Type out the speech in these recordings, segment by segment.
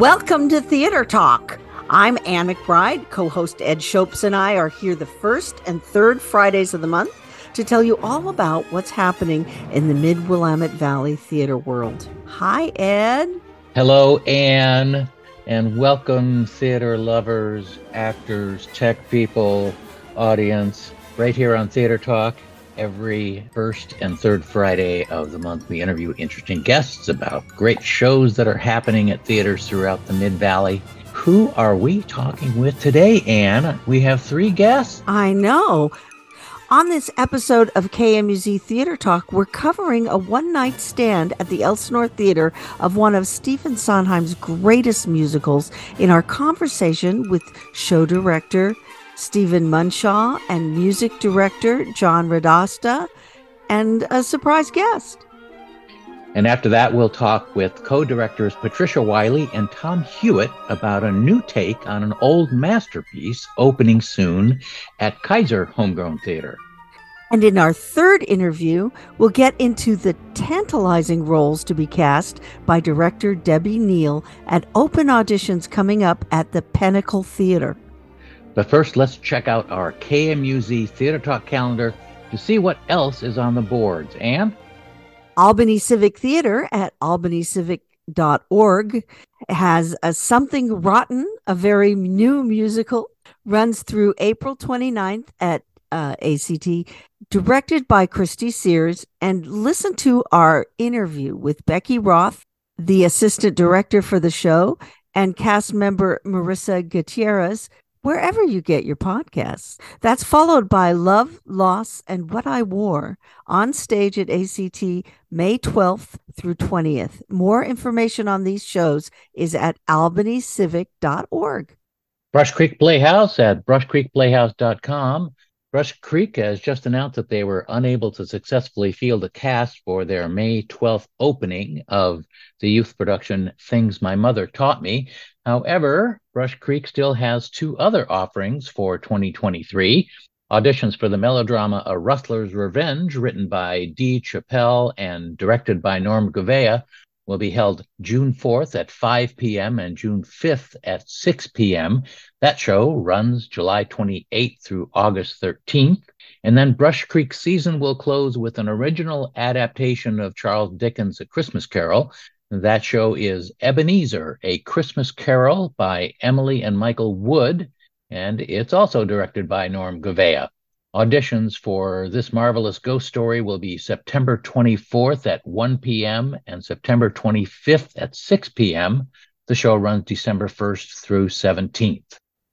Welcome to Theater Talk. I'm Ann McBride. Co host Ed Shopes and I are here the first and third Fridays of the month to tell you all about what's happening in the Mid Willamette Valley theater world. Hi, Ed. Hello, Ann, and welcome, theater lovers, actors, tech people, audience, right here on Theater Talk. Every first and third Friday of the month, we interview interesting guests about great shows that are happening at theaters throughout the Mid Valley. Who are we talking with today, Ann? We have three guests. I know. On this episode of KMUZ Theater Talk, we're covering a one night stand at the Elsinore Theater of one of Stephen Sondheim's greatest musicals in our conversation with show director Stephen Munshaw and music director John Radosta and a surprise guest. And after that, we'll talk with co directors Patricia Wiley and Tom Hewitt about a new take on an old masterpiece opening soon at Keizer Homegrown Theater. And in our third interview, we'll get into the tantalizing roles to be cast by director Debbie Neel at open auditions coming up at the Pentacle Theater. But first, let's check out our KMUZ Theater Talk calendar to see what else is on the boards. And Albany Civic Theater at albanycivic.org has a Something Rotten, a very new musical, runs through April 29th at uh, ACT, directed by Christy Sears. And listen to our interview with Becky Roth, the assistant director for the show, and cast member Marissa Gutierrez, wherever you get your podcasts. That's followed by Love, Loss, and What I Wore on stage at ACT May 12th through 20th. More information on these shows is at albanycivic.org. Brush Creek Playhouse at brushcreekplayhouse.com. Brush Creek has just announced that they were unable to successfully field a cast for their May 12th opening of the youth production Things My Mother Taught Me. However, Brush Creek still has two other offerings for 2023. Auditions for the melodrama A Rustler's Revenge, written by Dee Chappelle and directed by Norm Gouveia, will be held June 4th at 5 p.m. and June 5th at 6 p.m. That show runs July 28th through August 13th. And then Brush Creek season will close with an original adaptation of Charles Dickens' A Christmas Carol. That show is Ebenezer, A Christmas Carol by Emily and Michael Wood, and it's also directed by Norm Gouveia. Auditions for this marvelous ghost story will be September 24th at 1 p.m. and September 25th at 6 p.m. The show runs December 1st through 17th.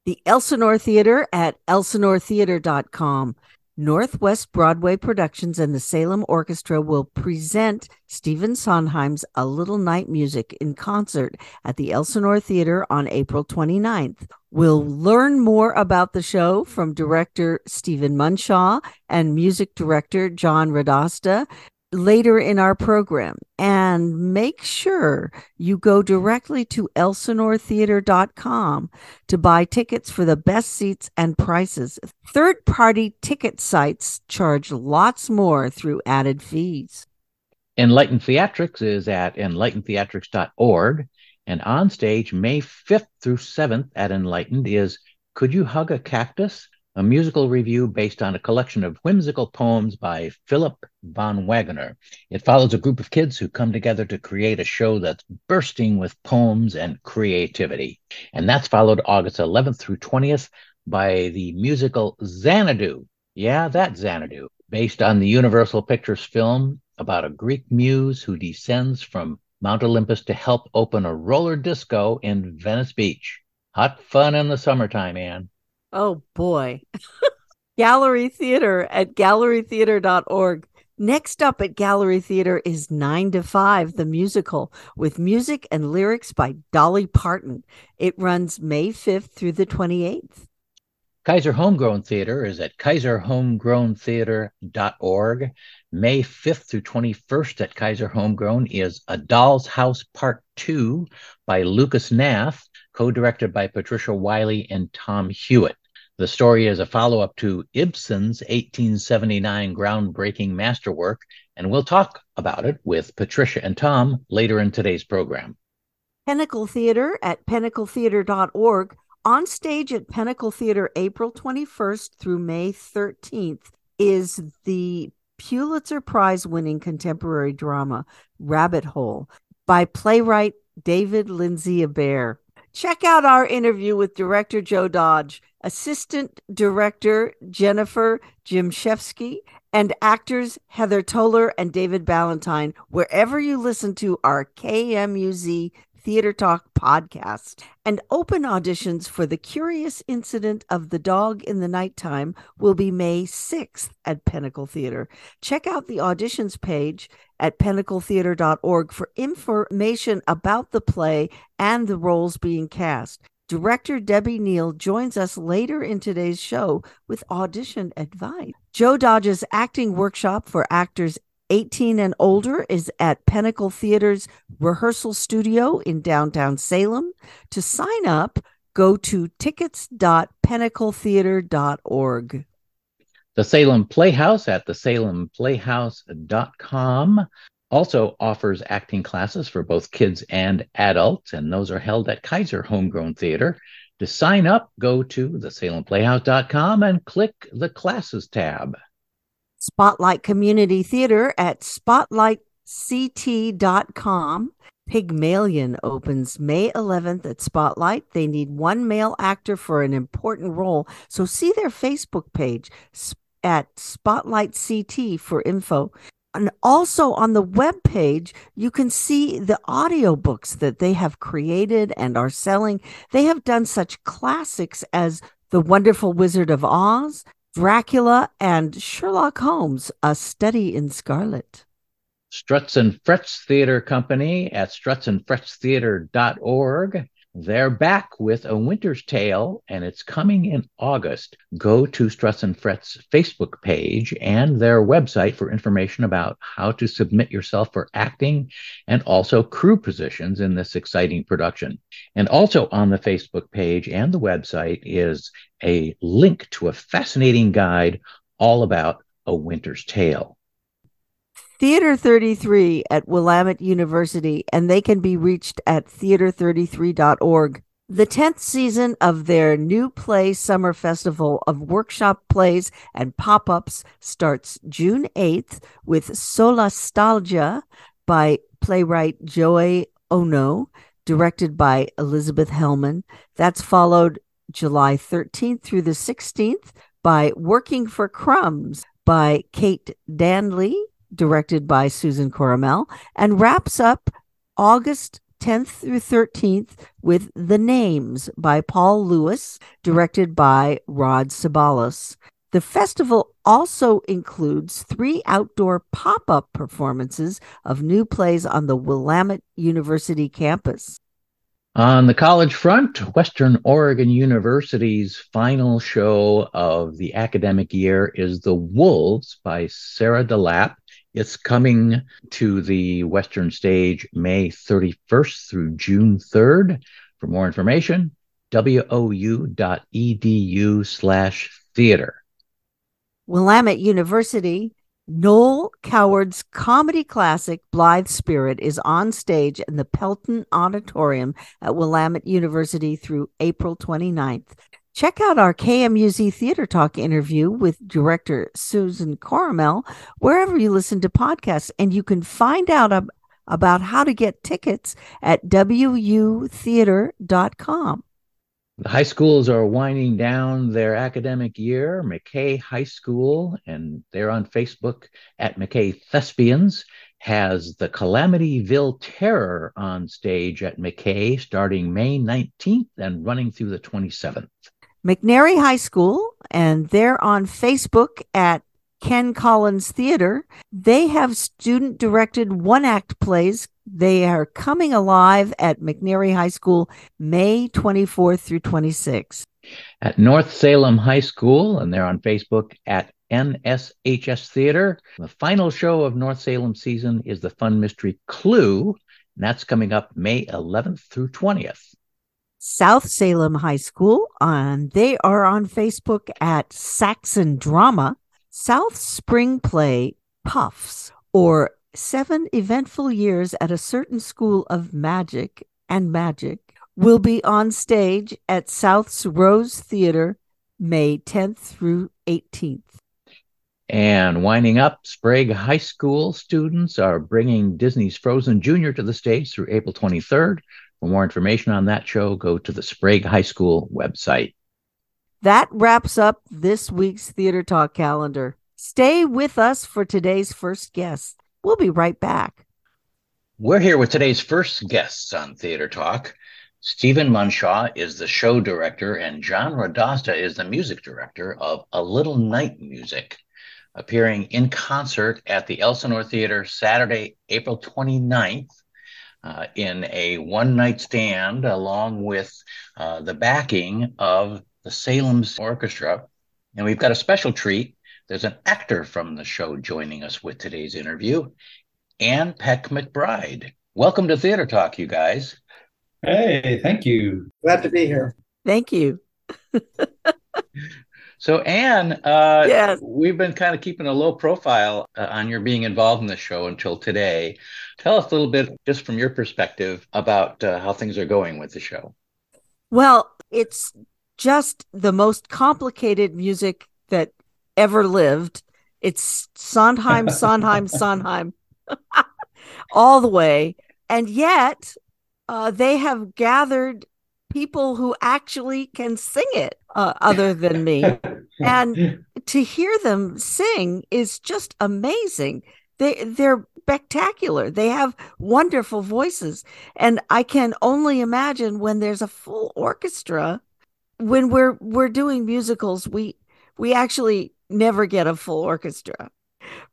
The Elsinore Theater at elsinoretheater.com. Northwest Broadway Productions and the Salem Orchestra will present Stephen Sondheim's A Little Night Music in concert at the Elsinore Theater on April 29th. We'll learn more about the show from director Stephen Munshaw and music director John Radosta later in our program. And make sure you go directly to elsinoretheater.com to buy tickets for the best seats and prices. Third party ticket sites charge lots more through added fees. Enlightened Theatrics is at enlightenedtheatrics.org. And on stage, May 5th through 7th at Enlightened is Could You Hug a Cactus? A musical review based on a collection of whimsical poems by Philip von Wagener. It follows a group of kids who come together to create a show that's bursting with poems and creativity. And that's followed August 11th through 20th by the musical Xanadu. Yeah, that Xanadu, based on the Universal Pictures film about a Greek muse who descends from Mount Olympus to help open a roller disco in Venice Beach. Hot fun in the summertime, Ann. Oh boy. Gallery Theater at gallerytheater.org. Next up at Gallery Theater is 9 to 5, the musical, with music and lyrics by Dolly Parton. It runs May 5th through the 28th. Keizer Homegrown Theater is at kaiserhomegrowntheater.org. May 5th through 21st at Keizer Homegrown is A Doll's House Part 2 by Lucas Hnath co-directed by Patricia Wiley and Tom Hewitt. The story is a follow up to Ibsen's 1879 groundbreaking masterwork, and we'll talk about it with Patricia and Tom later in today's program. Pentacle Theater at pentacletheater.org. On stage at Pentacle Theater April 21st through May 13th is the Pulitzer Prize winning contemporary drama Rabbit Hole by playwright David Lindsay Abaire. Check out our interview with director Joe Dodge, assistant director Jennifer Jimshevsky, and actors Heather Toller and David Ballantyne, wherever you listen to our KMUZ Theater Talk podcast. And open auditions for The Curious Incident of the Dog in the Nighttime will be May 6th at Pentacle Theater. Check out the auditions page at pentacletheater.org for information about the play and the roles being cast. Director Debbie Neel joins us later in today's show with audition advice. Joe Dodge's acting workshop for actors 18 and older is at Pentacle Theater's rehearsal studio in downtown Salem. To sign up, go to tickets.pentacletheater.org. The Salem Playhouse at thesalemplayhouse.com also offers acting classes for both kids and adults, and those are held at Keizer Homegrown Theater. To sign up, go to thesalemplayhouse.com and click the classes tab. Spotlight Community Theater at spotlightct.com. Pygmalion opens May 11th at Spotlight. They need one male actor for an important role, so see their Facebook page at Spotlight CT for info. And also on the web page, you can see the audiobooks that they have created and are selling. They have done such classics as The Wonderful Wizard of Oz, Dracula and Sherlock Holmes, A Study in Scarlet. Struts and Frets Theater Company at strutsandfretstheater.org they're back with A Winter's Tale, and it's coming in August. Go to Struts and Frets Facebook page and their website for information about how to submit yourself for acting and also crew positions in this exciting production. And also on the Facebook page and the website is a link to a fascinating guide all about A Winter's Tale. Theater 33 at Willamette University, and they can be reached at theater33.org. The 10th season of their new play summer festival of workshop plays and pop ups starts June 8th with Solastalgia by playwright Joy Ono, directed by Elizabeth Hellman. That's followed July 13th through the 16th by Working for Crumbs by Kate Danley directed by Susan Coramel, and wraps up August 10th through 13th with The Names by Paul Lewis, directed by Rod Sabalos. The festival also includes three outdoor pop up performances of new plays on the Willamette University campus. On the college front, Western Oregon University's final show of the academic year is The Wolves by Sarah DeLappe. It's coming to the Western stage May 31st through June 3rd. For more information, wou.edu slash theater. Willamette University, Noel Coward's comedy classic Blithe Spirit is on stage in the Pelton Auditorium at Willamette University through April 29th. Check out our KMUZ Theater Talk interview with director Susan Coramel wherever you listen to podcasts, and you can find out ab- about how to get tickets at wutheater.com. The high schools are winding down their academic year. McKay High School, and they're on Facebook at McKay Thespians, has the Calamityville Terror on stage at McKay starting May 19th and running through the 27th. McNary High School, and they're on Facebook at Ken Collins Theater. They have student directed one act plays. They are coming alive at McNary High School May 24th through 26th. At North Salem High School, and they're on Facebook at NSHS Theater. The final show of North Salem season is the fun mystery Clue, and that's coming up May 11th through 20th. South Salem High School, and they are on Facebook at Saxon Drama. South Spring Play Puffs, or Seven Eventful Years at a Certain School of Magic, and magic will be on stage at South's Rose Theater May 10th through 18th. And winding up, Sprague High School students are bringing Disney's Frozen Junior to the stage through April 23rd. For more information on that show, go to the Sprague High School website. That wraps up this week's Theater Talk calendar. Stay with us for today's first guest. We'll be right back. We're here with today's first guests on Theater Talk. Stephen Munshaw is the show director, and John Radosta is the music director of A Little Night Music, appearing in concert at the Elsinore Theater Saturday, April 29th uh, in a one night stand, along with uh, the backing of the Salem's Orchestra. And we've got a special treat. There's an actor from the show joining us with today's interview, Ann Peck McBride. Welcome to Theater Talk, you guys. Hey, thank you. Glad to be here. Thank you. so, Ann, uh, yes. we've been kind of keeping a low profile uh, on your being involved in the show until today. Tell us a little bit, just from your perspective, about uh, how things are going with the show. Well, it's just the most complicated music that ever lived. It's Sondheim, Sondheim, Sondheim, all the way. And yet, uh, they have gathered people who actually can sing it uh, other than me. and to hear them sing is just amazing. They, they're spectacular. They have wonderful voices. And I can only imagine when there's a full orchestra when we're we're doing musicals, we we actually never get a full orchestra.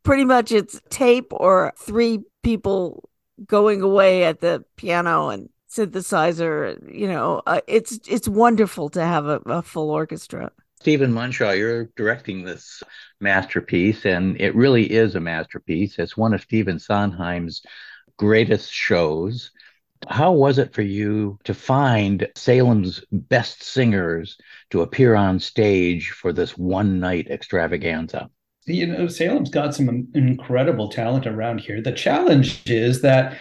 Pretty much it's tape or three people going away at the piano and synthesizer, you know, uh, it's it's wonderful to have a, a full orchestra. Stephen Munshaw, you're directing this masterpiece, and it really is a masterpiece. It's one of Stephen Sondheim's greatest shows. How was it for you to find Salem's best singers to appear on stage for this one night extravaganza? You know, Salem's got some incredible talent around here. The challenge is that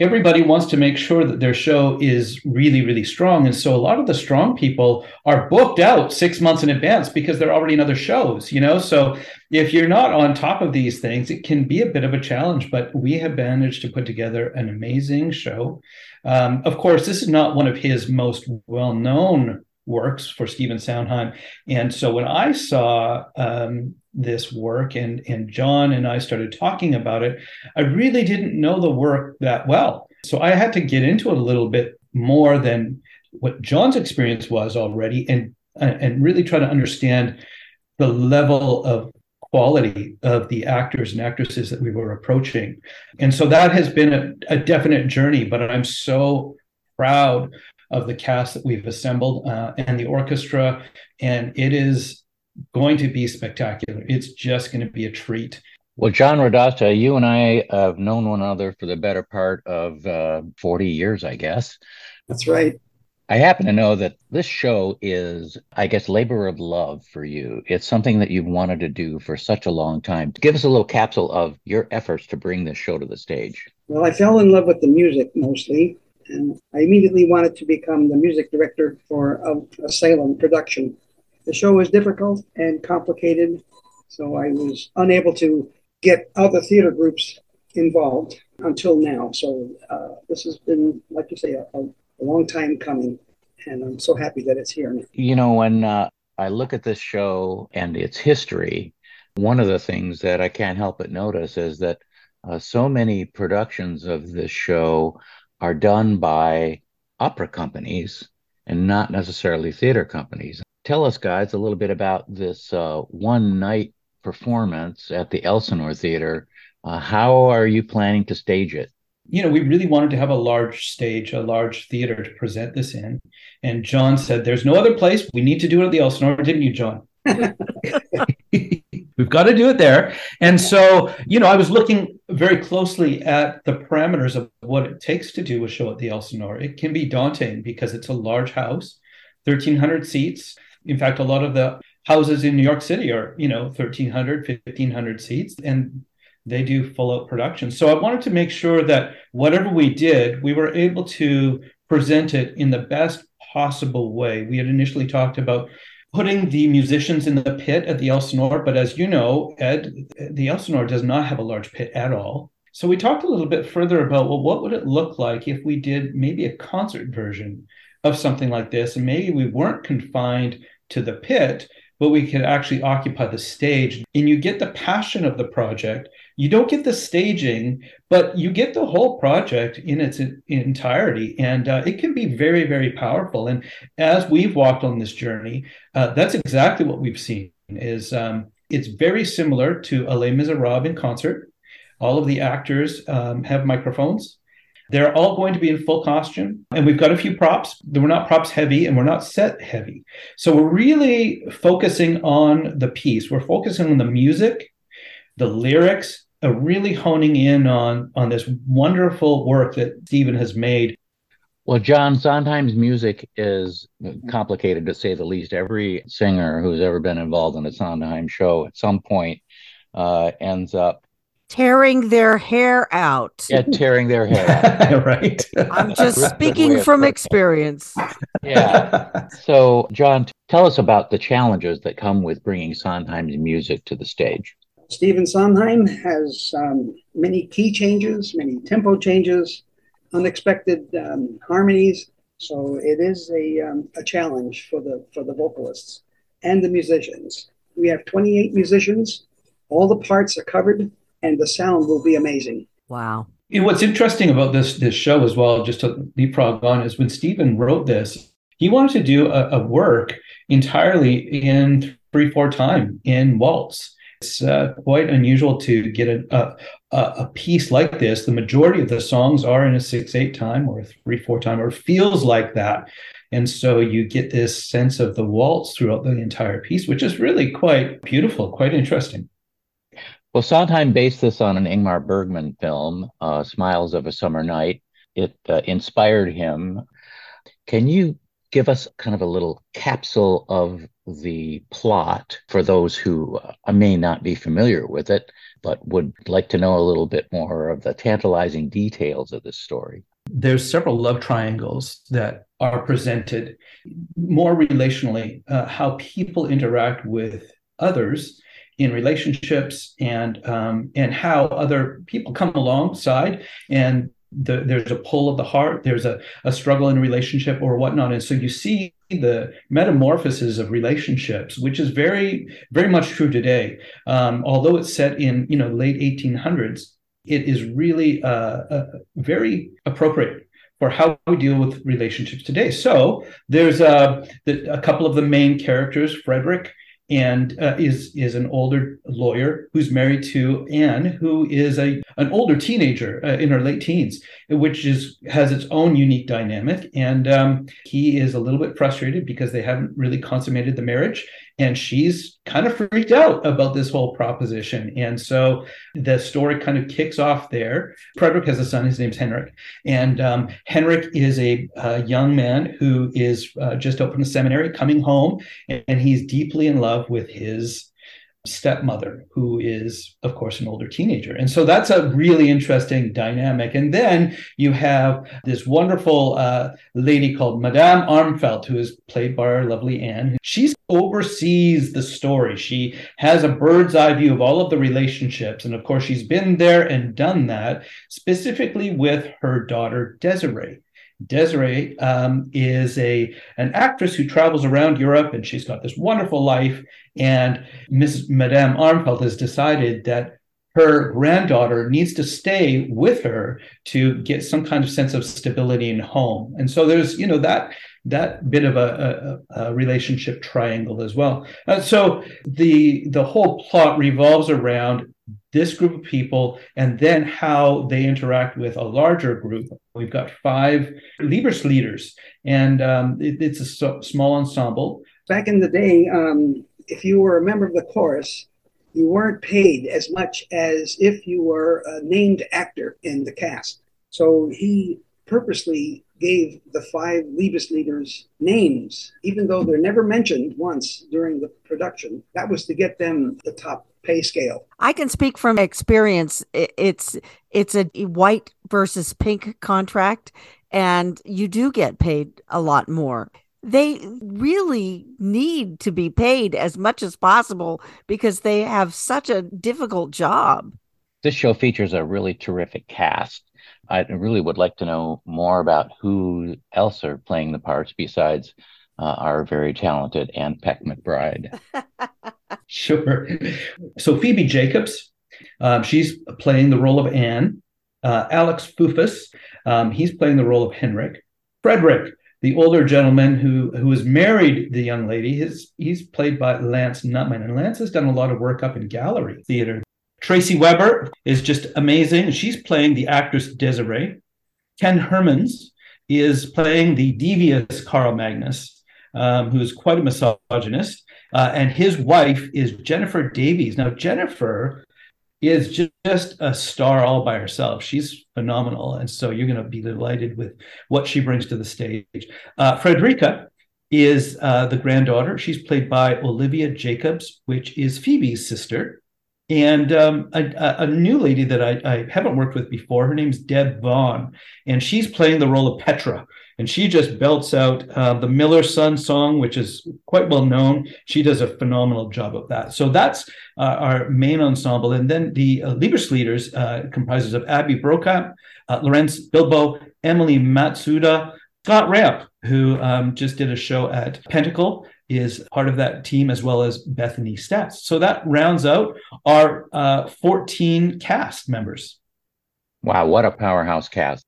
everybody wants to make sure that their show is really, really strong. And so a lot of the strong people are booked out six months in advance because they're already in other shows, you know? So if you're not on top of these things, it can be a bit of a challenge, but we have managed to put together an amazing show. Um, of course, this is not one of his most well known works for Stephen Sondheim. And so when I saw um, this work and, and John and I started talking about it, I really didn't know the work that well. So I had to get into it a little bit more than what John's experience was already and and really try to understand the level of quality of the actors and actresses that we were approaching. And so that has been a, a definite journey, but I'm so proud of the cast that we've assembled uh, and the orchestra. And it is going to be spectacular. It's just going to be a treat. Well, John Radosta, you and I have known one another for the better part of uh, 40 years, I guess. That's right. I happen to know that this show is, I guess, labor of love for you. It's something that you've wanted to do for such a long time. Give us a little capsule of your efforts to bring this show to the stage. Well, I fell in love with the music mostly, and I immediately wanted to become the music director for a, a Salem production. The show was difficult and complicated, so I was unable to get other theater groups involved until now. So uh, this has been, like you say, a, a long time coming, and I'm so happy that it's here. You know, when uh, I look at this show and its history, one of the things that I can't help but notice is that uh, so many productions of this show are done by opera companies and not necessarily theater companies. Tell us, guys, a little bit about this uh, one night performance at the Elsinore Theater. Uh, how are you planning to stage it? you know, we really wanted to have a large stage, a large theater to present this in. And John said, There's no other place. We need to do it at the Elsinore, didn't you, John? We've got to do it there. And so, you know, I was looking very closely at the parameters of what it takes to do a show at the Elsinore. It can be daunting because it's a large house, 1,300 seats. In fact, a lot of the houses in New York City are, you know, 1,300, 1,500 seats. And they do full out production. So I wanted to make sure that whatever we did, we were able to present it in the best possible way. We had initially talked about putting the musicians in the pit at the Elsinore, but as you know, Ed, the Elsinore does not have a large pit at all. So we talked a little bit further about well, what would it look like if we did maybe a concert version of something like this, and maybe we weren't confined to the pit, but we could actually occupy the stage. And you get the passion of the project. You don't get the staging, but you get the whole project in its entirety. And uh, it can be very, very powerful. And as we've walked on this journey, uh, that's exactly what we've seen is um, it's very similar to Les Miserables in concert. All of the actors um, have microphones. They're all going to be in full costume. And we've got a few props. We're not props heavy and we're not set heavy. So we're really focusing on the piece. We're focusing on the music, the lyrics, uh, really honing in on, on this wonderful work that Stephen has made. Well, John, Sondheim's music is complicated to say the least. Every singer who's ever been involved in a Sondheim show at some point uh, ends up tearing their hair out. Yeah, tearing their hair right. I'm just speaking from experience. Yeah. So, John, tell us about the challenges that come with bringing Sondheim's music to the stage. Stephen Sondheim has um, many key changes, many tempo changes, unexpected um, harmonies. So it is a, um, a challenge for the for the vocalists and the musicians. We have 28 musicians. All the parts are covered and the sound will be amazing. Wow. And what's interesting about this this show as well, just to leapfrog on, is when Stephen wrote this, he wanted to do a, a work entirely in three four time in waltz. It's uh, quite unusual to get a, a, a piece like this. The majority of the songs are in a six eight time or a three four time, or feels like that. And so you get this sense of the waltz throughout the entire piece, which is really quite beautiful, quite interesting. Well, Sondheim based this on an Ingmar Bergman film, uh, Smiles of a Summer Night. It uh, inspired him. Can you give us kind of a little capsule of the plot for those who uh, may not be familiar with it, but would like to know a little bit more of the tantalizing details of this story? There's several love triangles that are presented more relationally, uh, how people interact with others in relationships and um, and how other people come alongside and the, there's a pull of the heart there's a, a struggle in a relationship or whatnot. And so you see the metamorphoses of relationships which is very very much true today. Um, although it's set in you know late 1800s it is really uh, uh, very appropriate for how we deal with relationships today. So there's a, a couple of the main characters frederick and uh, is is an older lawyer who's married to Anne, who is a an older teenager uh, in her late teens, which is has its own unique dynamic. And um, he is a little bit frustrated because they haven't really consummated the marriage, and she's kind of freaked out about this whole proposition. And so the story kind of kicks off there. Frederick has a son, his name's Henrik. And um, Henrik is a, a, young man who is uh, just opened a seminary, coming home, and he's deeply in love with his stepmother, who is, of course, an older teenager. And so that's a really interesting dynamic. And then you have this wonderful uh, lady called Madame Armfeldt, who is played by our lovely Ann. She oversees the story. She has a bird's eye view of all of the relationships. And of course, she's been there and done that, specifically with her daughter, Desiree. Desiree um, is a an actress who travels around Europe, and she's got this wonderful life. And Miss Madame Armfeldt has decided that her granddaughter needs to stay with her to get some kind of sense of stability in home. And so there's you know that that bit of a, a, a relationship triangle as well. Uh, so the the whole plot revolves around this group of people and then how they interact with a larger group. We've got five Liebeslieders, and um, it, it's a so, small ensemble. Back in the day, um, if you were a member of the chorus, you weren't paid as much as if you were a named actor in the cast. So he purposely gave the five Liebeslieders names, even though they're never mentioned once during the production. That was to get them the top pay scale. I can speak from experience. It's it's a white versus pink contract, and you do get paid a lot more. They really need to be paid as much as possible because they have such a difficult job. This show features a really terrific cast. I really would like to know more about who else are playing the parts besides uh, our very talented Ann Peck McBride. sure. So Phoebe Jacobs, um, she's playing the role of Anne. Uh, Alex Fufus, um, he's playing the role of Henrik. Frederick, the older gentleman who who has married the young lady, his he's played by Lance Nutman, and Lance has done a lot of work up in gallery theater. Tracy Weber is just amazing. She's playing the actress Desiree. Ken Hermans is playing the devious Carl Magnus, um, who is quite a misogynist. Uh, and his wife is Jennifer Davies. Now, Jennifer is just a star all by herself. She's phenomenal. And so you're going to be delighted with what she brings to the stage. Uh, Frederica is uh, the granddaughter. She's played by Olivia Jacobs, which is Phoebe's sister. And um, a, a, new lady that I, I haven't worked with before, her name's Deb Vaughn, and she's playing the role of Petra and she just belts out uh, the Miller's Son song, which is quite well known. She does a phenomenal job of that. So that's uh, our main ensemble, and then the uh, Liebeslieders uh, comprises of Abby Brokamp, uh, Lorenz Bilbo, Emily Matsuda, Scott Ramp, who um, just did a show at Pentacle is part of that team as well as Bethany Stats. So that rounds out our uh, 14 cast members. Wow, what a powerhouse cast.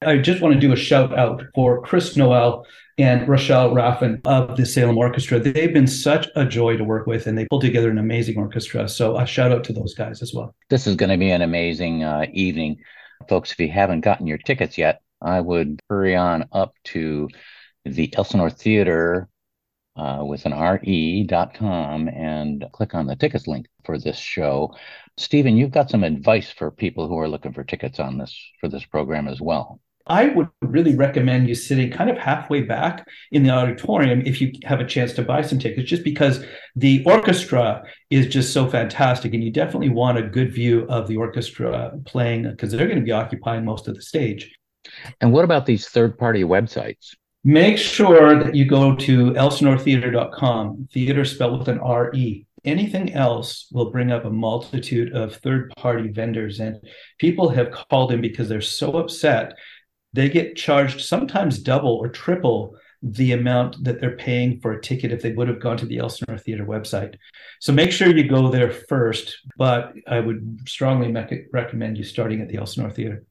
I just want to do a shout out for Chris Noel and Rochelle Raffin of the Salem Orchestra. They've been such a joy to work with, and they pulled together an amazing orchestra. So a shout out to those guys as well. This is going to be an amazing uh, evening, folks. If you haven't gotten your tickets yet, I would hurry on up to the Elsinore Theater uh, with an re.com and click on the tickets link for this show. Stephen, you've got some advice for people who are looking for tickets on this for this program as well. I would really recommend you sitting kind of halfway back in the auditorium if you have a chance to buy some tickets, just because the orchestra is just so fantastic. And you definitely want a good view of the orchestra playing because they're going to be occupying most of the stage. And what about these third party websites? Make sure that you go to elsinoretheater.com, theater spelled with an R-E. Anything else will bring up a multitude of third party vendors. And people have called in because they're so upset they get charged sometimes double or triple the amount that they're paying for a ticket if they would have gone to the Elsinore Theater website. So make sure you go there first, but I would strongly me- recommend you starting at the Elsinore Theater.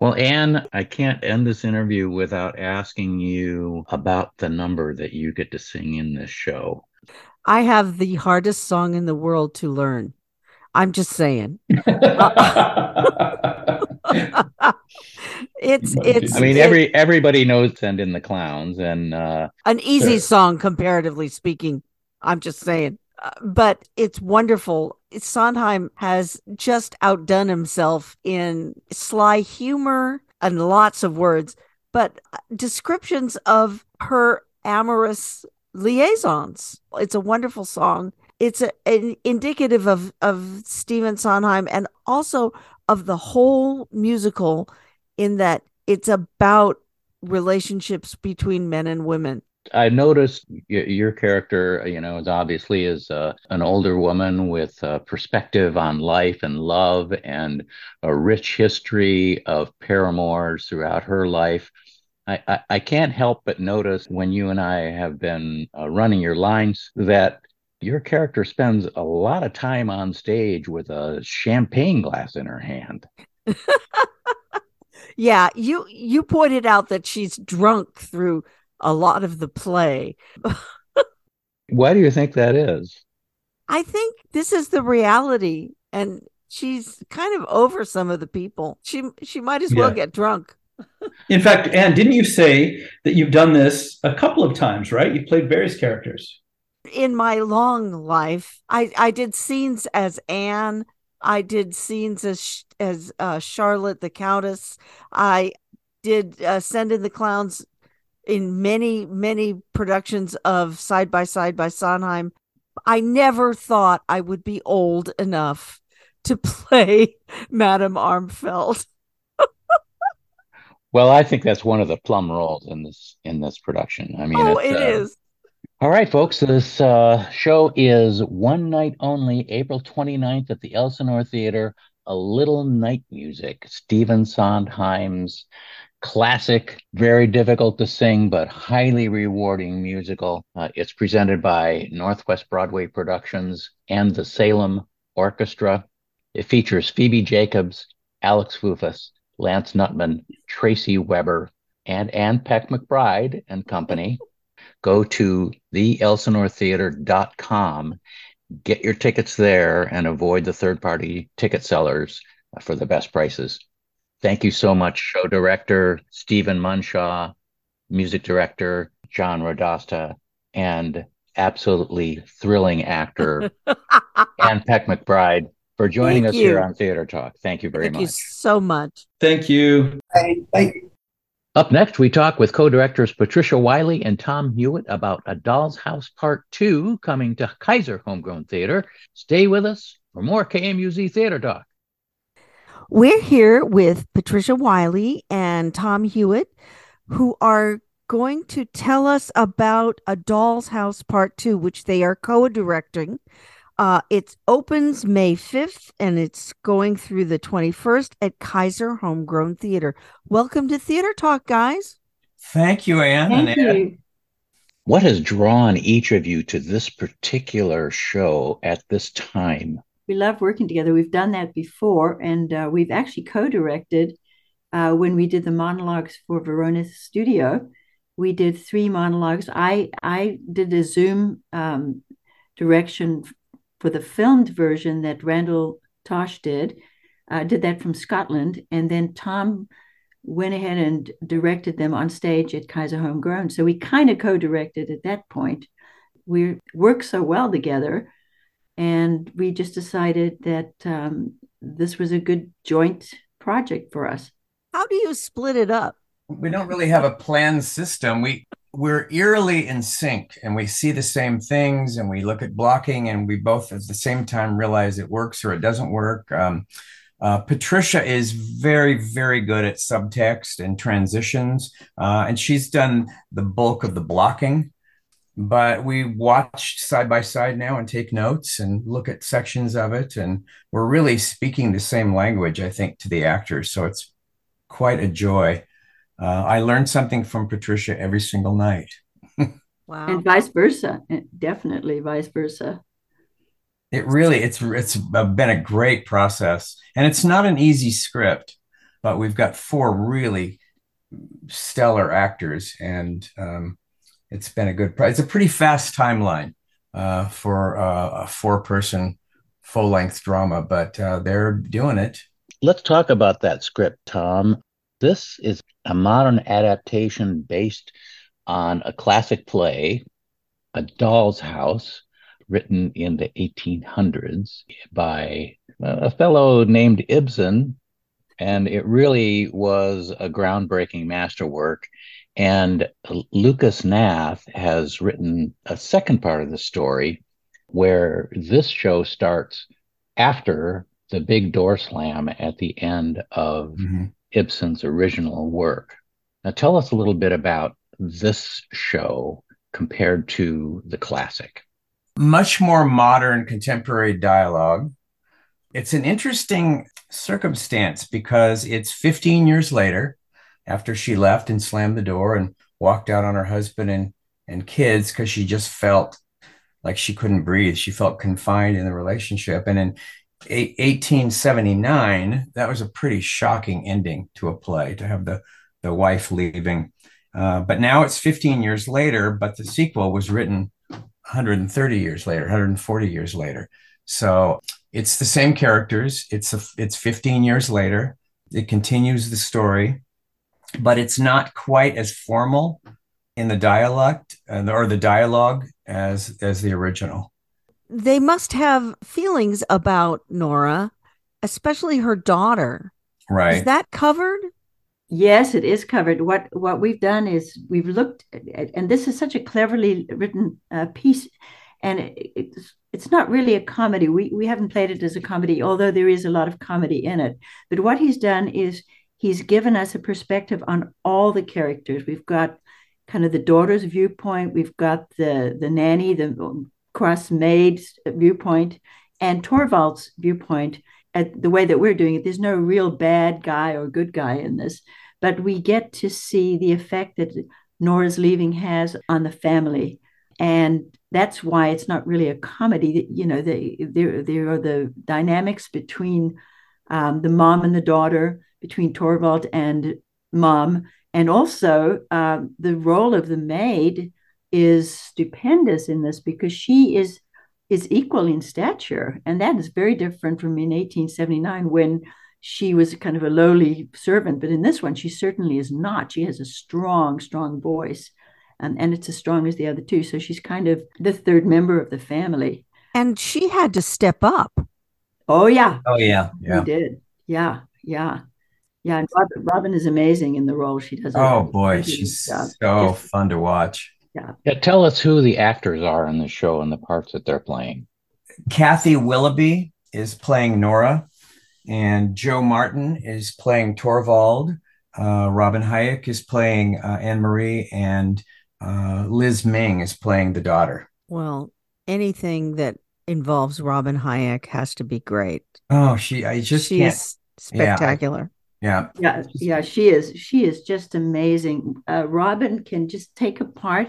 Well, Ann, I can't end this interview without asking you about the number that you get to sing in this show. I have the hardest song in the world to learn. I'm just saying. it's it's i mean every everybody knows send in the clowns and uh an easy sure. song comparatively speaking i'm just saying. Uh, but it's wonderful. Sondheim has just outdone himself in sly humor and lots of words but uh, descriptions of her amorous liaisons. It's a wonderful song. It's a, an indicative of of Stephen Sondheim and also of the whole musical in that it's about relationships between men and women. I noticed your character, you know, is obviously is uh, an older woman with a perspective on life and love and a rich history of paramours throughout her life. I, I, I can't help but notice when you and I have been uh, running your lines that your character spends a lot of time on stage with a champagne glass in her hand. yeah, you you pointed out that she's drunk through a lot of the play. Why do you think that is? I think this is the reality and she's kind of over some of the people. She she might as well yeah. get drunk. In fact, Ann, didn't you say that you've done this a couple of times, right? You've played various characters in my long life, I, I did scenes as Anne. I did scenes as as uh, Charlotte the Countess. I did uh, Send in the Clowns in many many productions of Side by Side by Sondheim. I never thought I would be old enough to play Madame Armfeldt. Well, I think that's one of the plum roles in this in this production. I mean, oh, it's, it uh, is. All right, folks. This uh, show is one night only, April 29th at the Elsinore Theater. A Little Night Music, Stephen Sondheim's classic, very difficult to sing, but highly rewarding musical. Uh, it's presented by Northwest Broadway Productions and the Salem Orchestra. It features Phoebe Jacobs, Alex Fufus, Lance Nutman, Tracy Weber, and Ann Peck McBride and company. Go to theelsinoretheater.com, get your tickets there, and avoid the third party ticket sellers for the best prices. Thank you so much, show director Stephen Munshaw, music director John Radosta, and absolutely thrilling actor Ann Peck McBride for joining Thank us here on Theater Talk. Thank you very Thank much. Thank you so much. Thank you. And thank you. Up next, we talk with co directors Patricia Wiley and Tom Hewitt about A Doll's House Part 2 coming to Keizer Homegrown Theater. Stay with us for more KMUZ Theater Talk. We're here with Patricia Wiley and Tom Hewitt, who are going to tell us about A Doll's House Part 2, which they are co directing. Uh, it opens May 5th and it's going through the 21st at Keizer Homegrown Theater. Welcome to Theater Talk, guys. Thank you, Ann. and Thank Ed. you. What has drawn each of you to this particular show at this time? We love working together. We've done that before, and uh, we've actually co-directed uh, when we did the monologues for Verona's studio. We did three monologues. I I did a Zoom um, direction for the filmed version that Randall Tosh did. Uh, did that from Scotland, and then Tom went ahead and directed them on stage at Keizer Homegrown. So we kind of co-directed at that point. We worked so well together and we just decided that um, this was a good joint project for us. How do you split it up? We don't really have a planned system. We we're eerily in sync and we see the same things and we look at blocking and we both at the same time realize it works or it doesn't work. Um, uh, Patricia is very, very good at subtext and transitions, uh, and she's done the bulk of the blocking. But we watch side by side now and take notes and look at sections of it, and we're really speaking the same language, I think, to the actors. So it's quite a joy. Uh, I learned something from Patricia every single night. Wow. And vice versa, definitely vice versa. It really it's it's been a great process, and it's not an easy script, but we've got four really stellar actors, and um, it's been a good. It's a pretty fast timeline uh, for uh, a four-person full-length drama, but uh, they're doing it. Let's talk about that script, Tom. This is a modern adaptation based on a classic play, A Doll's House, written in the 1800s by a fellow named Ibsen. And it really was a groundbreaking masterwork. And Lucas Hnath has written a second part of the story where this show starts after the big door slam at the end of mm-hmm. Ibsen's original work. Now, tell us a little bit about this show compared to the classic. Much more modern contemporary dialogue. It's an interesting circumstance because it's 15 years later after she left and slammed the door and walked out on her husband and, and kids because she just felt like she couldn't breathe. She felt confined in the relationship. And in 1879, that was a pretty shocking ending to a play to have the, the wife leaving. Uh, but now it's 15 years later, but the sequel was written 130 years later, 140 years later. So it's the same characters. It's a, it's 15 years later. It continues the story, but it's not quite as formal in the dialect uh, or the dialogue as as the original they must have feelings about Nora, especially her daughter. Right. Is that covered? Yes, it is covered. What what we've done is we've looked, at, and this is such a cleverly written uh, piece, and it, it's it's not really a comedy. We we haven't played it as a comedy, although there is a lot of comedy in it. But what he's done is he's given us a perspective on all the characters. We've got kind of the daughter's viewpoint, we've got the the nanny, the cross maid's viewpoint, and Torvald's viewpoint. At the way that we're doing it, there's no real bad guy or good guy in this, but we get to see the effect that Nora's leaving has on the family. And that's why it's not really a comedy. You know, there there are the dynamics between um, the mom and the daughter, between Torvald and mom, and also uh, the role of the maid is stupendous in this because she is is equal in stature, and that is very different from in 1879 when she was kind of a lowly servant. But in this one, she certainly is not. She has a strong, strong voice and, and it's as strong as the other two. So she's kind of the third member of the family. And she had to step up. Oh yeah. Oh yeah. Yeah. She did. Yeah. Yeah. Yeah. And Robin, Robin is amazing in the role she does. Oh boy, she's job. so Just, fun to watch. Yeah. yeah. Tell us who the actors are in the show and the parts that they're playing. Kathy Willoughby is playing Nora, and Joe Martin is playing Torvald. Uh, Robin Hayek is playing uh, Anne Marie, and uh, Liz Ming is playing the daughter. Well, anything that involves Robin Hayek has to be great. Oh, she I just she's can't. spectacular. Yeah. yeah, yeah, she is. She is just amazing. Uh, Robin can just take a part,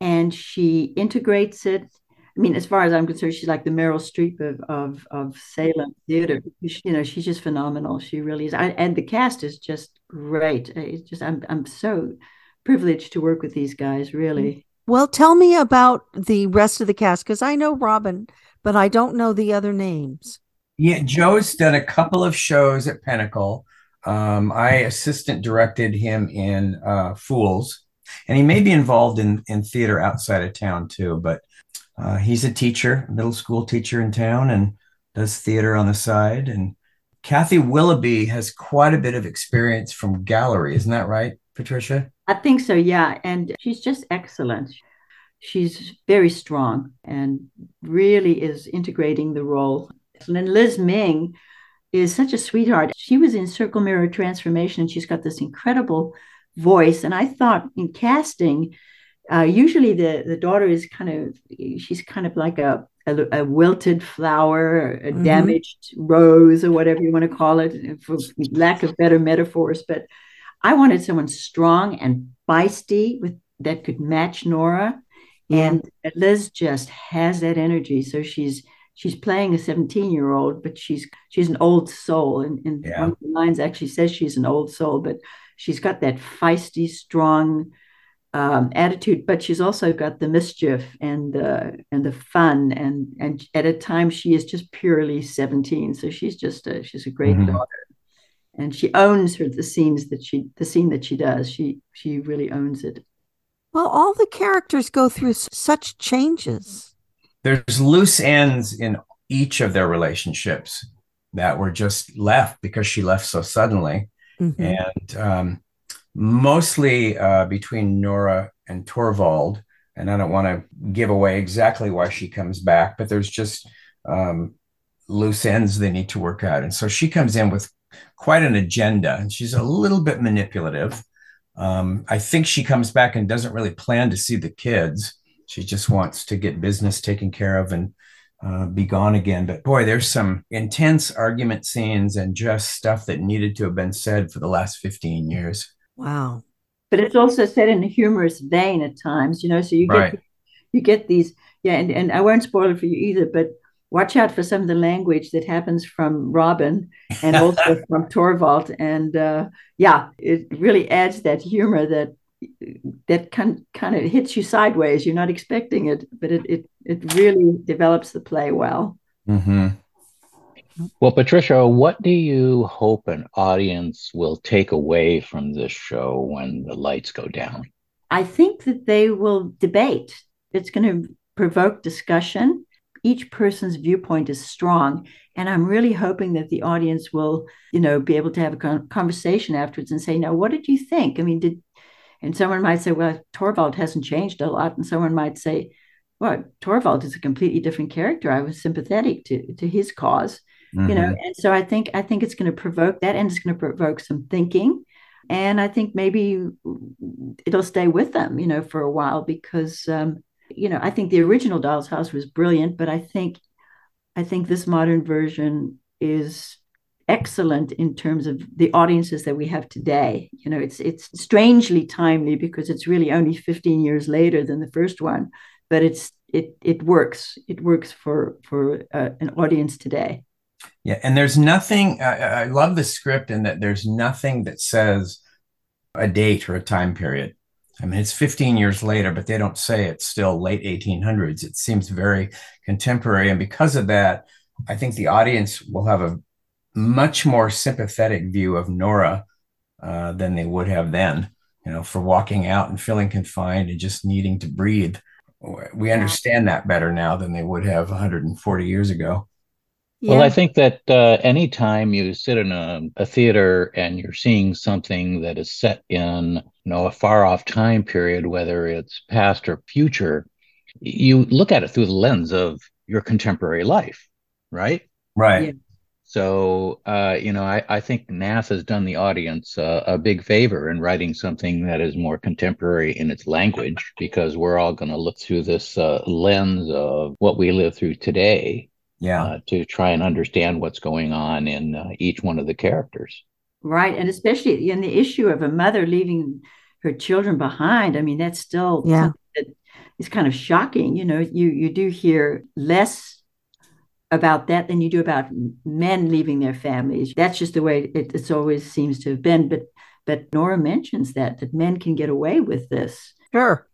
and she integrates it. I mean, as far as I'm concerned, she's like the Meryl Streep of of, of Salem theater. She, you know, she's just phenomenal. She really is. I, and the cast is just great. It's just I'm I'm so privileged to work with these guys, really. Well, tell me about the rest of the cast because I know Robin, but I don't know the other names. Yeah, Joe's done a couple of shows at Pentacle. Um, I assistant directed him in uh, Fools, and he may be involved in in theater outside of town too. But uh, he's a teacher, middle school teacher in town, and does theater on the side. And Kathy Willoughby has quite a bit of experience from gallery, isn't that right, Patricia? I think so, yeah. And she's just excellent. She's very strong and really is integrating the role. And Liz Ming is such a sweetheart. She was in Circle Mirror Transformation and she's got this incredible voice. And I thought in casting, uh, usually the, the daughter is kind of, she's kind of like a, a, a wilted flower, a mm-hmm. damaged rose, or whatever you want to call it, for lack of better metaphors. But I wanted someone strong and feisty with that could match Nora. And Liz just has that energy. So she's she's playing a 17 year old, but she's she's an old soul. And, and yeah. one of the lines actually says she's an old soul, but she's got that feisty, strong um, attitude, but she's also got the mischief and the and the fun. And and at a time she is just purely 17. So she's just a she's a great mm-hmm. daughter and she owns her the scenes that she the scene that she does she she really owns it well all the characters go through such changes there's loose ends in each of their relationships that were just left because she left so suddenly mm-hmm. and um, mostly uh, between nora and torvald and i don't want to give away exactly why she comes back but there's just um, loose ends they need to work out and so she comes in with quite an agenda, and she's a little bit manipulative. Um, I think she comes back and doesn't really plan to see the kids. She just wants to get business taken care of and uh, be gone again. But boy, there's some intense argument scenes and just stuff that needed to have been said for the last 15 years. Wow. But it's also said in a humorous vein at times, you know, so you get right. you get these, yeah, and, and I won't spoil it for you either, but watch out for some of the language that happens from Robin and also from Torvald. And uh, yeah, it really adds that humor that that kind kind of hits you sideways. You're not expecting it, but it it, it really develops the play well. Mm-hmm. Well, Patricia, what do you hope an audience will take away from this show when the lights go down? I think that they will debate. It's going to provoke discussion each person's viewpoint is strong and i'm really hoping that the audience will you know be able to have a conversation afterwards and say now what did you think i mean did and someone might say well torvald hasn't changed a lot and someone might say well torvald is a completely different character i was sympathetic to to his cause mm-hmm. you know mm-hmm. and so i think i think it's going to provoke that and it's going to provoke some thinking and i think maybe it'll stay with them you know for a while because um, you know i think the original doll's house was brilliant but i think i think this modern version is excellent in terms of the audiences that we have today you know it's it's strangely timely because it's really only 15 years later than the first one but it's it it works it works for for uh, an audience today yeah, and there's nothing. I, I love the script in that there's nothing that says a date or a time period. I mean, it's 15 years later, but they don't say it's still late 1800s. It seems very contemporary, and because of that, I think the audience will have a much more sympathetic view of Nora uh, than they would have then. You know, for walking out and feeling confined and just needing to breathe. We understand that better now than they would have 140 years ago. Yeah. Well, I think that uh, anytime you sit in a, a, theater and you're seeing something that is set in, you know, a far off time period, whether it's past or future, you look at it through the lens of your contemporary life, right? Right. Yeah. So, uh, you know, I, I think Hnath has done the audience uh, a big favor in writing something that is more contemporary in its language, because we're all going to look through this uh, lens of what we live through today yeah. uh, to try and understand what's going on in uh, each one of the characters. Right and especially in the issue of a mother leaving her children behind i mean that's still yeah. it's kind of shocking you know you you do hear less about that than you do about men leaving their families that's just the way it it's always seems to have been but but nora mentions that that men can get away with this sure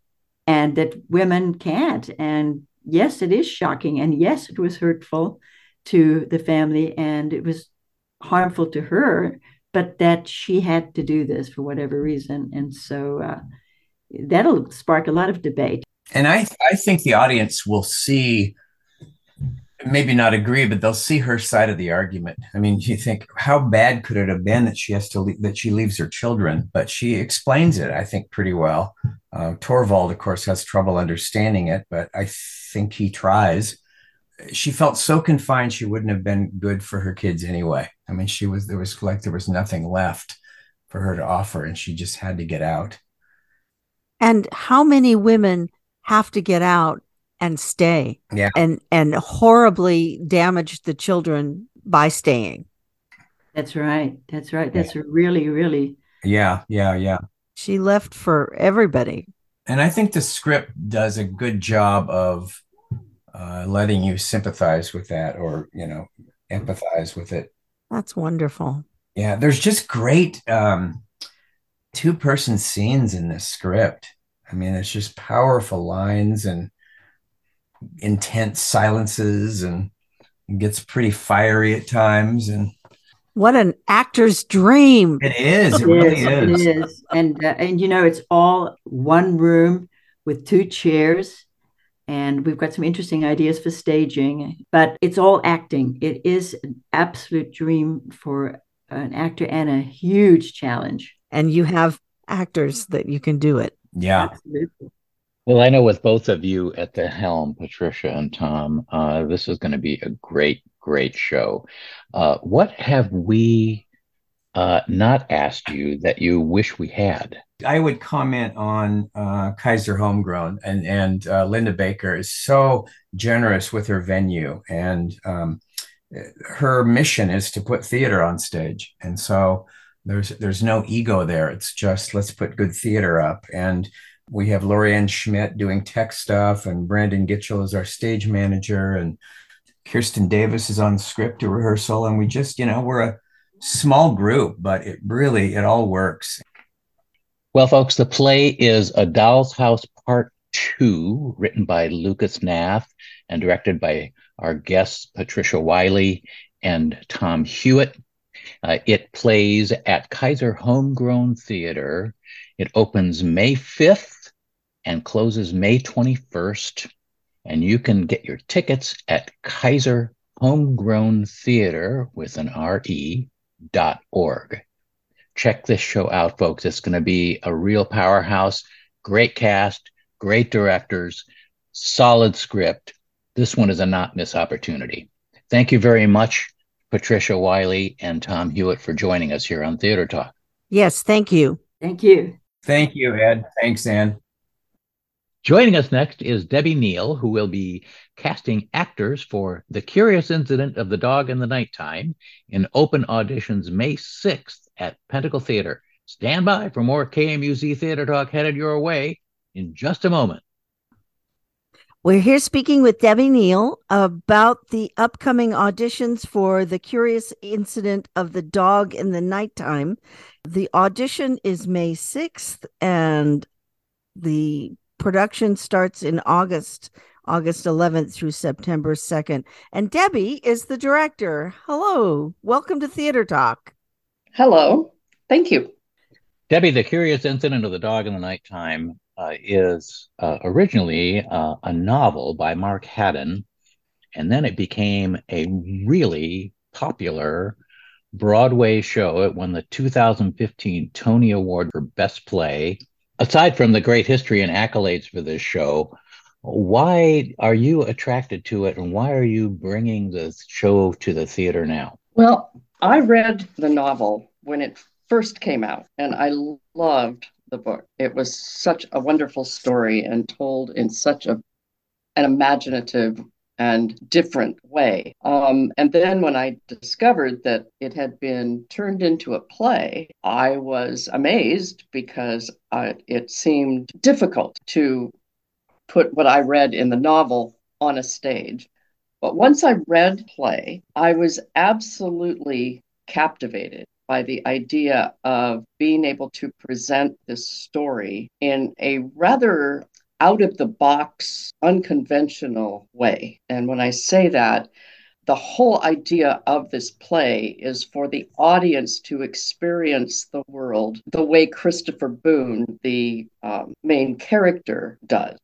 and that women can't and yes, it is shocking. And yes, it was hurtful to the family and it was harmful to her, but that she had to do this for whatever reason. And so uh, that'll spark a lot of debate. And I, I think the audience will see maybe not agree, but they'll see her side of the argument. I mean, you think how bad could it have been that she has to leave, that she leaves her children? But she explains it, I think, pretty well. Uh, Torvald, of course, has trouble understanding it, but I think he tries. She felt so confined she wouldn't have been good for her kids anyway. I mean, she was there was like there was nothing left for her to offer, and she just had to get out. And how many women have to get out and stay yeah. and and horribly damaged the children by staying. That's right. That's right. That's yeah. really really yeah yeah yeah. She left for everybody. And i think the script does a good job of uh, letting you sympathize with that or you know empathize with it. That's wonderful. Yeah there's just great um two person scenes in this script. I mean it's just powerful lines and intense silences and gets pretty fiery at times and what an actor's dream. It is it, really is, It is. and uh, and you know it's all one room with two chairs and we've got some interesting ideas for staging but it's all acting. It is an absolute dream for an actor and a huge challenge. And you have actors that you can do it. Yeah. Absolutely. Well, I know with both of you at the helm, Patricia and Tom, uh, this is going to be a great, great show. Uh, what have we uh, not asked you that you wish we had? I would comment on uh, Keizer Homegrown, and and uh, Linda Baker is so generous with her venue, and um, her mission is to put theater on stage, and so there's there's no ego there. It's just let's put good theater up, and we have Lorianne Schmidt doing tech stuff, and Brandon Gitchell is our stage manager, and Kirsten Davis is on script to rehearsal. And we just, you know, we're a small group, but it really it all works. Well, folks, the play is A Doll's House Part Two, written by Lucas Hnath and directed by our guests Patricia Wiley and Tom Hewitt. Uh, it plays at Keizer Homegrown Theater. It opens May 5th and closes May 21st. And you can get your tickets at Keizer Homegrown Theater with an RE dot org. Check this show out, folks. It's going to be a real powerhouse. Great cast, great directors, solid script. This one is a not miss opportunity. Thank you very much Patricia Wiley and Tom Hewitt for joining us here on Theater Talk. Yes, thank you. Thank you. Thank you, Ed. Thanks, Ann. Joining us next is Debbie Neel, who will be casting actors for The Curious Incident of the Dog in the Nighttime in open auditions May 6th at Pentacle Theater. Stand by for more KMUZ Theater Talk headed your way in just a moment. We're here speaking with Debbie Neel about the upcoming auditions for The Curious Incident of the Dog in the Nighttime. The audition is May 6th, and the production starts in August, August 11th through September 2nd. And Debbie is the director. Hello. Welcome to Theater Talk. Hello. Thank you. Debbie, The Curious Incident of the Dog in the Nighttime uh, is uh, originally uh, a novel by Mark Haddon, and then it became a really popular Broadway show. It won the 2015 Tony Award for Best Play aside from the great history and accolades for this show, why are you attracted to it and why are you bringing the show to the theater now? Well, I read the novel when it first came out and I loved the book. It was such a wonderful story and told in such a an imaginative and different way. Um, and then when I discovered that it had been turned into a play, I was amazed because uh, it seemed difficult to put what I read in the novel on a stage. But once I read play, I was absolutely captivated by the idea of being able to present this story in a rather out of the box, unconventional way. And when I say that, the whole idea of this play is for the audience to experience the world the way Christopher Boone, the um, main character, does.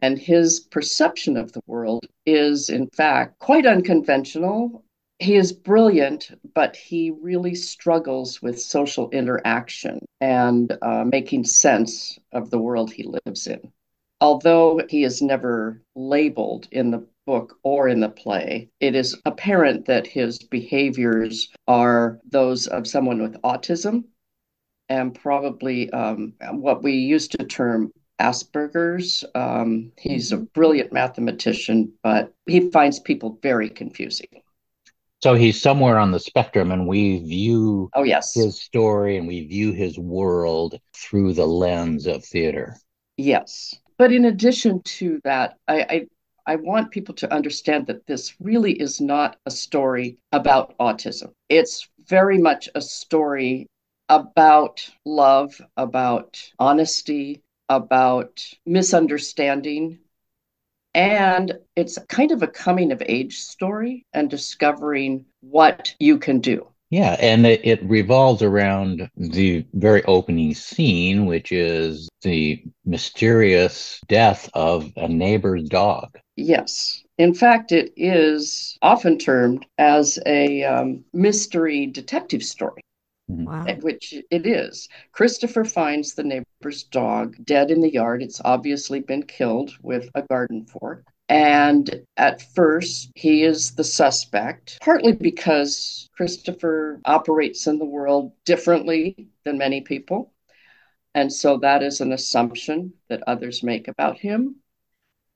And his perception of the world is, in fact, quite unconventional. He is brilliant, but he really struggles with social interaction and uh, making sense of the world he lives in although he is never labeled in the book or in the play, it is apparent that his behaviors are those of someone with autism and probably um, what we used to term Asperger's. Um, he's a brilliant mathematician, but he finds people very confusing. So he's somewhere on the spectrum, and we view oh yes his story and we view his world through the lens of theater. Yes, but in addition to that, I, I I want people to understand that this really is not a story about autism. It's very much a story about love, about honesty, about misunderstanding. And it's kind of a coming of age story and discovering what you can do. Yeah, and it, it, revolves around the very opening scene, which is the mysterious death of a neighbor's dog. Yes. In fact, it is often termed as a um, mystery detective story. Mm-hmm. Wow. Which it is. Christopher finds the neighbor's dog dead in the yard. It's obviously been killed with a garden fork. And at first, he is the suspect, partly because Christopher operates in the world differently than many people. And so that is an assumption that others make about him.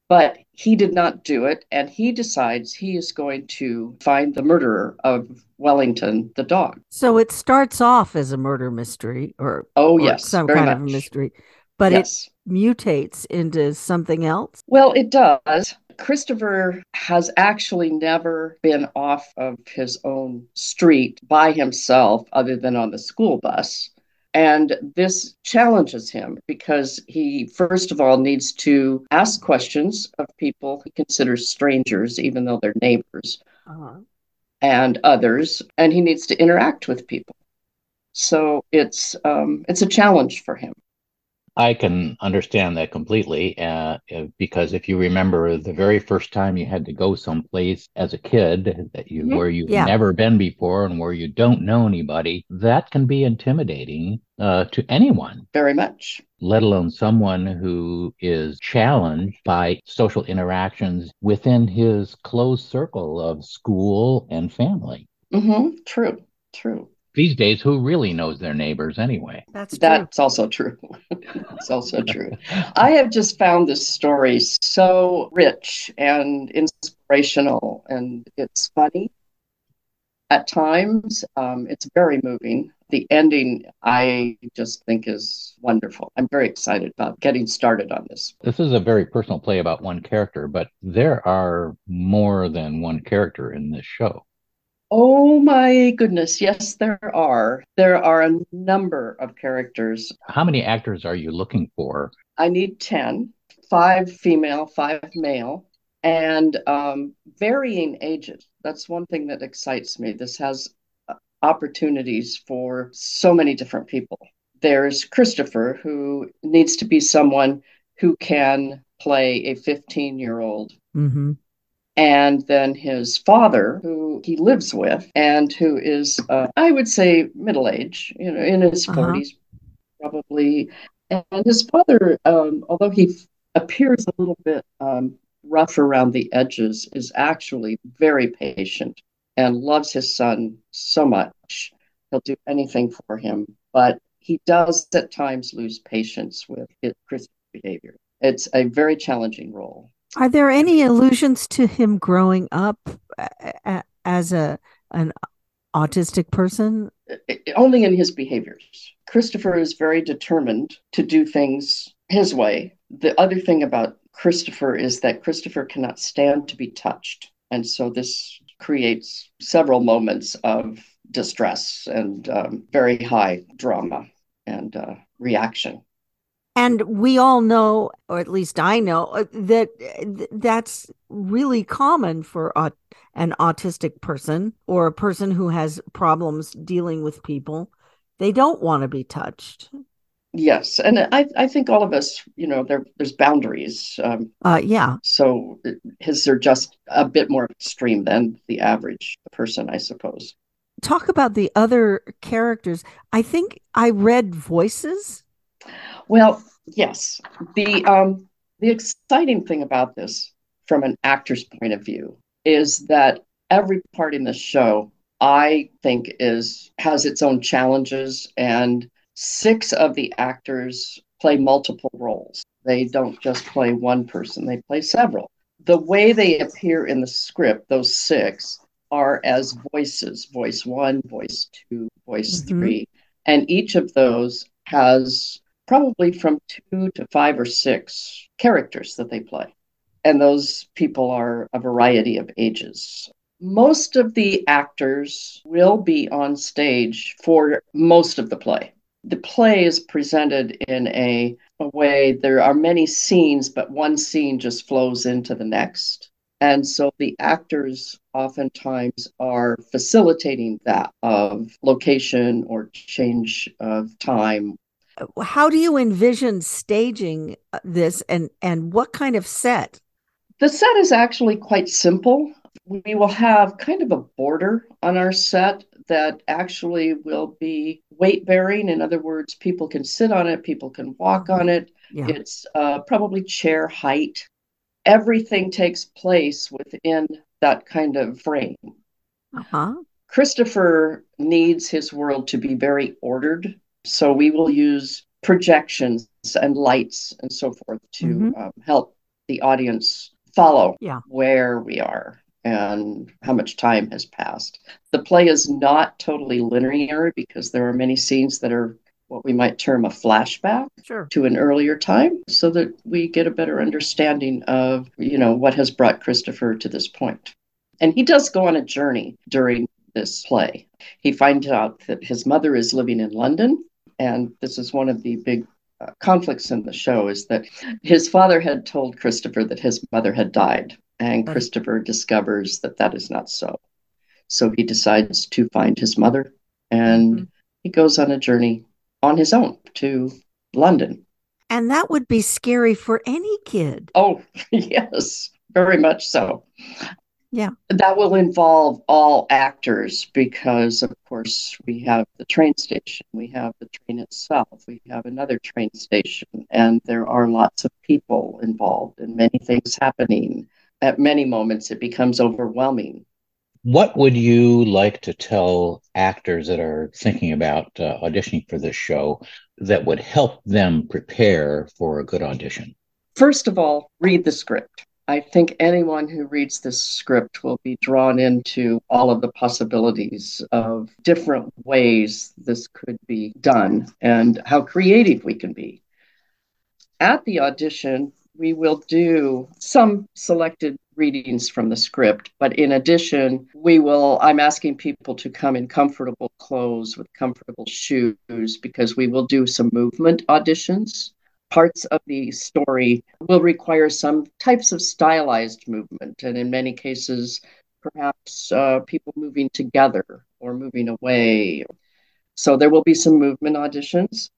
But he did not do it. And he decides he is going to find the murderer of Wellington, the dog. So it starts off as a murder mystery or, oh, or yes, some kind much. of mystery, but yes. it mutates into something else. Well, it does. Christopher has actually never been off of his own street by himself, other than on the school bus. And this challenges him because he, first of all, needs to ask questions of people he considers strangers, even though they're neighbors, uh-huh. and others, and he needs to interact with people. So it's um, it's a challenge for him. I can understand that completely uh, uh, because if you remember the very first time you had to go someplace as a kid that you mm-hmm. where you've yeah. never been before and where you don't know anybody, that can be intimidating uh, to anyone. Very much. Let alone someone who is challenged by social interactions within his closed circle of school and family. Mm-hmm. True. True. These days, who really knows their neighbors anyway? That's true. That's also true. it's also true. I have just found this story so rich and inspirational, and it's funny at times. Um, it's very moving. The ending, I just think, is wonderful. I'm very excited about getting started on this. This is a very personal play about one character, but there are more than one character in this show. Oh my goodness. Yes, there are. There are a number of characters. How many actors are you looking for? I need 10, five female, five male, and um, varying ages. That's one thing that excites me. This has uh, opportunities for so many different people. There's Christopher, who needs to be someone who can play a 15 year old. Mm-hmm. And then his father, who he lives with, and who is, uh, I would say, middle age, you know, in his Uh-huh. 40s, probably. And his father, um, although he f- appears a little bit um, rough around the edges, is actually very patient and loves his son so much. He'll do anything for him, but he does at times lose patience with his Chris's behavior. It's a very challenging role. Are there any allusions to him growing up as a an autistic person? Only in his behaviors. Christopher is very determined to do things his way. The other thing about Christopher is that Christopher cannot stand to be touched. And so this creates several moments of distress and um, very high drama and uh, reaction. And we all know, or at least I know, uh, that uh, that's really common for aut- an autistic person or a person who has problems dealing with people. They don't want to be touched. Yes, and I, I think all of us, you know, there there's boundaries. Um, Uh, yeah. so his are just a bit more extreme than the average person, I suppose. Talk about the other characters. I think I read voices. Well, yes. The um the exciting thing about this from an actor's point of view is that every part in the show I think is has its own challenges and six of the actors play multiple roles. They don't just play one person, they play several. The way they appear in the script, those six are as voices, voice 1, voice 2, voice Mhm. 3, and each of those has probably from two to five or six characters that they play. And those people are a variety of ages. Most of the actors will be on stage for most of the play. The play is presented in a, a way, there are many scenes, but one scene just flows into the next. And so the actors oftentimes are facilitating that of location or change of time How do you envision staging uh, this and and what kind of set? The set is actually quite simple. We will have kind of a border on our set that actually will be weight bearing. In other words, people can sit on it, people can walk on it. Yeah. It's uh, probably chair height. Everything takes place within that kind of frame. Uh-huh. Christopher needs his world to be very ordered. So we will use projections and lights and so forth to Mhm. um, help the audience follow Yeah. where we are and how much time has passed. The play is not totally linear because there are many scenes that are what we might term a flashback Sure. to an earlier time so that we get a better understanding of you know what has brought christopher to this point and he does go on a journey during this play he finds out that his mother is living in london and this is one of the big uh, conflicts in the show is that his father had told christopher that his mother had died and christopher discovers that that is not so so he decides to find his mother and Mhm. he goes on a journey on his own to London. And that would be scary for any kid. Oh, yes, very much so. Yeah. That will involve all actors because, of course, we have the train station, we have the train itself, we have another train station, and there are lots of people involved and many things happening. At many moments, it becomes overwhelming. What would you like to tell actors that are thinking about uh, auditioning for this show that would help them prepare for a good audition? First of all, read the script. I think anyone who reads this script will be drawn into all of the possibilities of different ways this could be done and how creative we can be. At the audition, we will do some selected readings from the script, but in addition, we will, I'm asking people to come in comfortable clothes with comfortable shoes because we will do some movement auditions. Parts of the story will require some types of stylized movement, and in many cases, perhaps uh, people moving together or moving away. So there will be some movement auditions.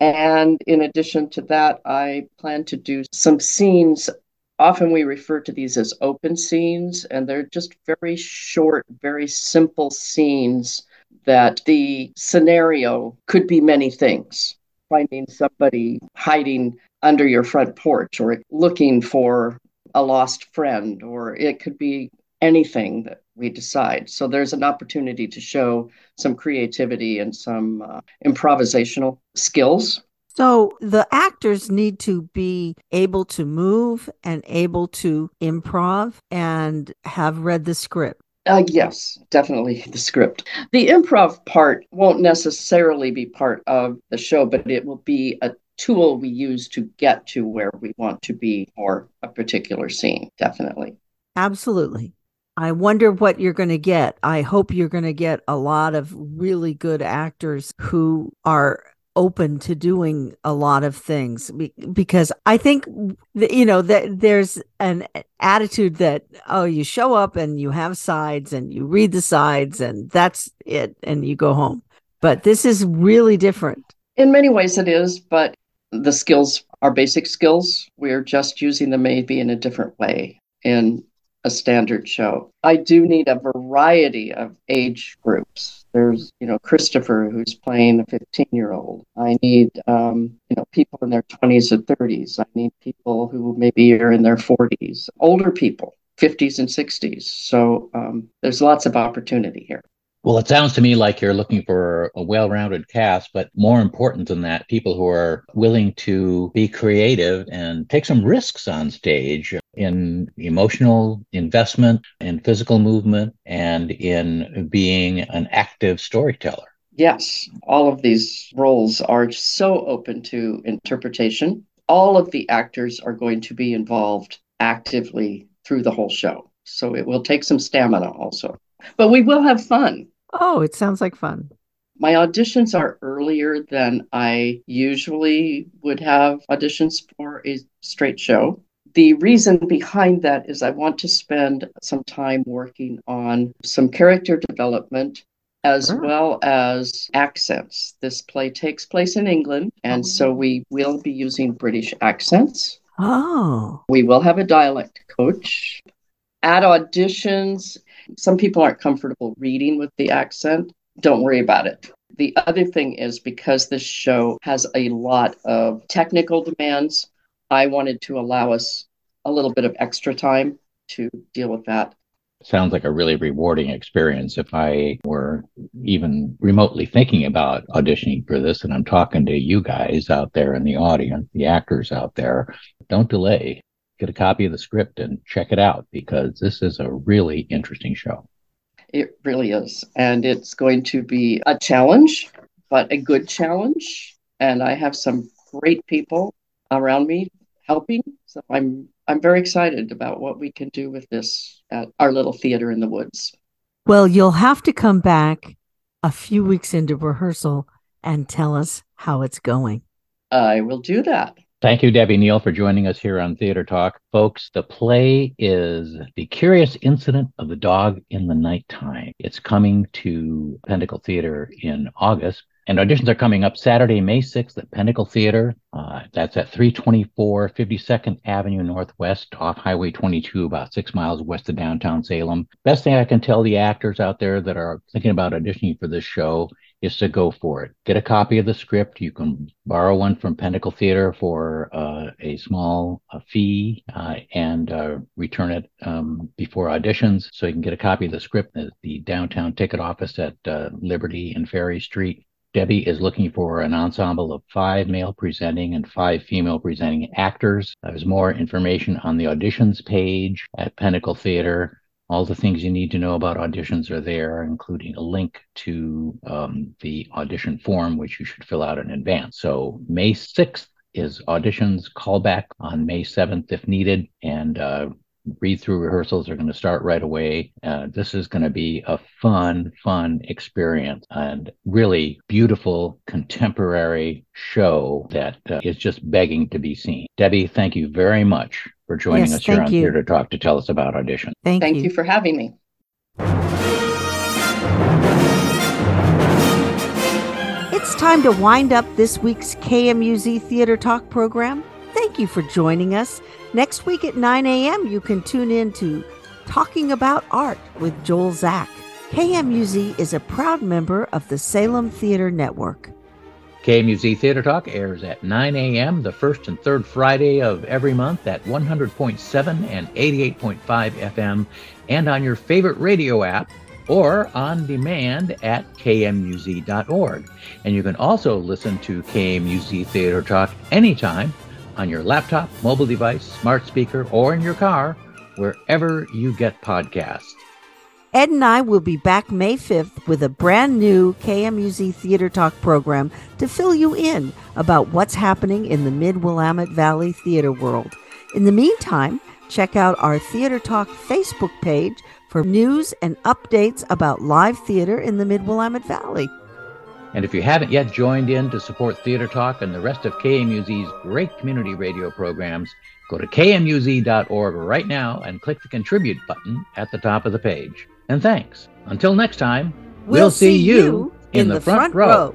And in addition to that, I plan to do some scenes. Often we refer to these as open scenes, and they're just very short, very simple scenes that the scenario could be many things. Finding somebody hiding under your front porch, or looking for a lost friend, or it could be anything that we decide. So there's an opportunity to show some creativity and some uh, improvisational skills. So the actors need to be able to move and able to improv and have read the script. Uh, yes, definitely the script. The improv part won't necessarily be part of the show, but it will be a tool we use to get to where we want to be for a particular scene, definitely. Absolutely. I wonder what you're going to get. I hope you're going to get a lot of really good actors who are open to doing a lot of things because I think you know that there's an attitude that oh you show up and you have sides and you read the sides and that's it and you go home. But this is really different. In many ways it is, but the skills are basic skills. We're just using them maybe in a different way. in a standard show. I do need a variety of age groups. There's, you know, Christopher who's playing a 15 year old. I need, um, you know, people in their 20s and 30s. I need people who maybe are in their 40s, older people, 50s and 60s. So um, there's lots of opportunity here. Well, it sounds to me like you're looking for a well rounded cast, but more important than that, people who are willing to be creative and take some risks on stage in emotional investment, in physical movement, and in being an active storyteller. Yes, all of these roles are so open to interpretation. All of the actors are going to be involved actively through the whole show. So it will take some stamina also. But we will have fun. Oh, it sounds like fun. My auditions are earlier than I usually would have auditions for a straight show. The reason behind that is I want to spend some time working on some character development as sure. well as accents. This play takes place in England, and oh. so we will be using British accents. Oh. We will have a dialect coach. At auditions, some people aren't comfortable reading with the accent. Don't worry about it. The other thing is because this show has a lot of technical demands, I wanted to allow us a little bit of extra time to deal with that. Sounds like a really rewarding experience. If I were even remotely thinking about auditioning for this, and I'm talking to you guys out there in the audience, the actors out there, don't delay get a copy of the script and check it out because this is a really interesting show. It really is. And it's going to be a challenge, but a good challenge. And I have some great people around me helping. So I'm I'm very excited about what we can do with this at our little theater in the woods. Well, you'll have to come back a few weeks into rehearsal and tell us how it's going. I will do that. Thank you, Debbie Neel, for joining us here on Theater Talk. Folks, the play is The Curious Incident of the Dog in the Nighttime. It's coming to Pentacle Theater in August. And auditions are coming up Saturday, May 6th at Pentacle Theater. Uh, that's at 324 52nd Avenue Northwest off Highway 22, about six miles west of downtown Salem. Best thing I can tell the actors out there that are thinking about auditioning for this show is to go for it. Get a copy of the script. You can borrow one from Pentacle Theater for uh, a small uh, fee uh, and uh, return it um, before auditions. So you can get a copy of the script at the downtown ticket office at uh, Liberty and Ferry Street. Debbie is looking for an ensemble of five male presenting and five female presenting actors. There's more information on the auditions page at Pentacle Theater. All the things you need to know about auditions are there, including a link to um, the audition form, which you should fill out in advance. So, May 6th is auditions, callback on May 7th if needed, and uh, read through rehearsals are going to start right away. Uh, this is going to be a fun, fun experience and really beautiful contemporary show that uh, is just begging to be seen. Debbie, thank you very much for joining Yes, us here on you. Here to Talk to tell us about audition. Thank, Thank you for having me. It's time to wind up this week's KMUZ Theater Talk program. Thank you for joining us. Next week at 9 a.m., you can tune in to Talking About Art with Joel Zack. KMUZ is a proud member of the Salem Theater Network. KMUZ Theater Talk airs at 9 a.m. the first and third Friday of every month at 100.7 and 88.5 FM and on your favorite radio app or on demand at kmuz.org. And you can also listen to KMUZ Theater Talk anytime on your laptop, mobile device, smart speaker, or in your car, wherever you get podcasts. Ed and I will be back May 5th with a brand new KMUZ Theater Talk program to fill you in about what's happening in the Mid Willamette Valley theater world. In the meantime, check out our Theater Talk Facebook page for news and updates about live theater in the Mid Willamette Valley. And if you haven't yet joined in to support Theater Talk and the rest of KMUZ's great community radio programs, go to kmuz.org right now and click the contribute button at the top of the page. And thanks. Until next time, we'll, see, you in, the, front row.